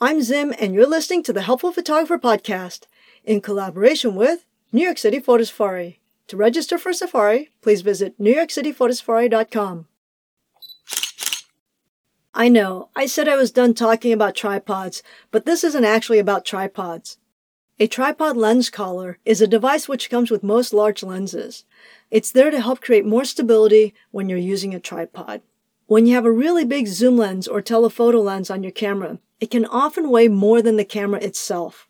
I'm Zim, and you're listening to the Helpful Photographer Podcast in collaboration with New York City Photo Safari. To register for Safari, please visit newyorkcityphotosafari.com. I know, I said I was done talking about tripods, but this isn't actually about tripods. A tripod lens collar is a device which comes with most large lenses. It's there to help create more stability when you're using a tripod. When you have a really big zoom lens or telephoto lens on your camera, it can often weigh more than the camera itself.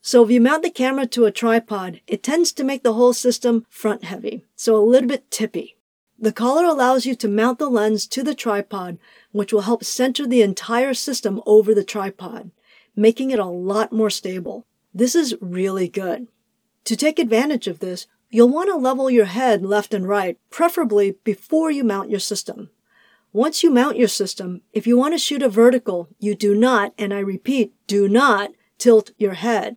So if you mount the camera to a tripod, it tends to make the whole system front heavy, so a little bit tippy. The collar allows you to mount the lens to the tripod, which will help center the entire system over the tripod, making it a lot more stable. This is really good. To take advantage of this, you'll want to level your head left and right, preferably before you mount your system. Once you mount your system, if you want to shoot a vertical, you do not, and I repeat, do not tilt your head.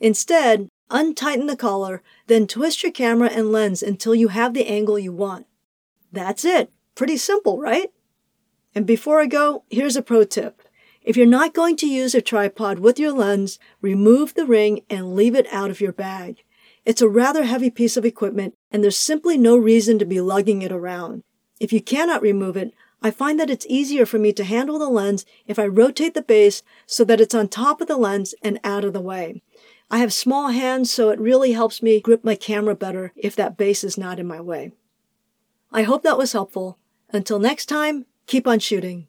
Instead, untighten the collar, then twist your camera and lens until you have the angle you want. That's it. Pretty simple, right? And before I go, here's a pro tip. If you're not going to use a tripod with your lens, remove the ring and leave it out of your bag. It's a rather heavy piece of equipment, and there's simply no reason to be lugging it around. If you cannot remove it, I find that it's easier for me to handle the lens if I rotate the base so that it's on top of the lens and out of the way. I have small hands, so it really helps me grip my camera better if that base is not in my way. I hope that was helpful. Until next time, keep on shooting.